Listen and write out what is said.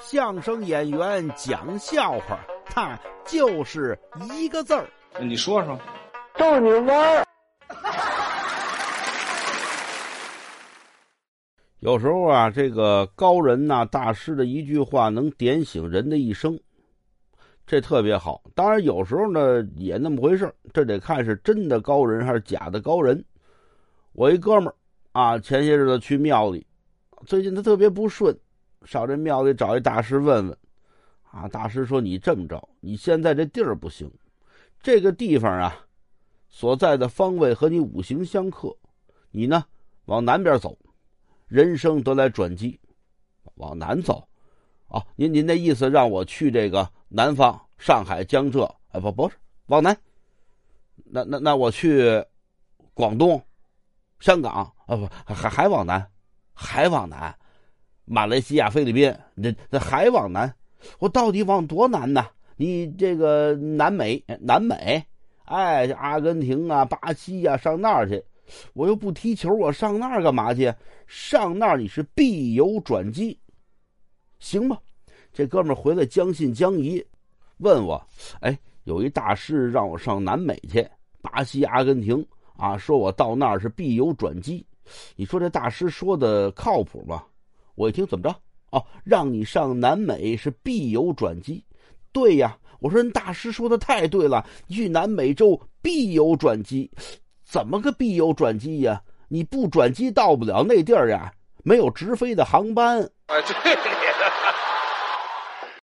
相声演员讲笑话，他就是一个字儿。你说说，逗你玩儿。有时候啊，这个高人呐、大师的一句话能点醒人的一生，这特别好。当然，有时候呢也那么回事这得看是真的高人还是假的高人。我一哥们儿啊，前些日子去庙里，最近他特别不顺，上这庙里找一大师问问。啊，大师说：“你这么着，你现在这地儿不行，这个地方啊，所在的方位和你五行相克，你呢往南边走。”人生得来转机，往南走，啊，您您的意思让我去这个南方，上海、江浙，啊不不是往南，那那那我去广东、香港啊不还还往南，还往南，马来西亚、菲律宾，这这还往南，我到底往多南呢？你这个南美、南美，哎，阿根廷啊、巴西呀，上那儿去。我又不踢球，我上那儿干嘛去？上那儿你是必有转机，行吧？这哥们回来将信将疑，问我：“哎，有一大师让我上南美去，巴西、阿根廷啊，说我到那儿是必有转机。你说这大师说的靠谱吗？”我一听，怎么着？哦，让你上南美是必有转机？对呀，我说人大师说的太对了，去南美洲必有转机。怎么个必有转机呀？你不转机到不了那地儿呀，没有直飞的航班。哎，对。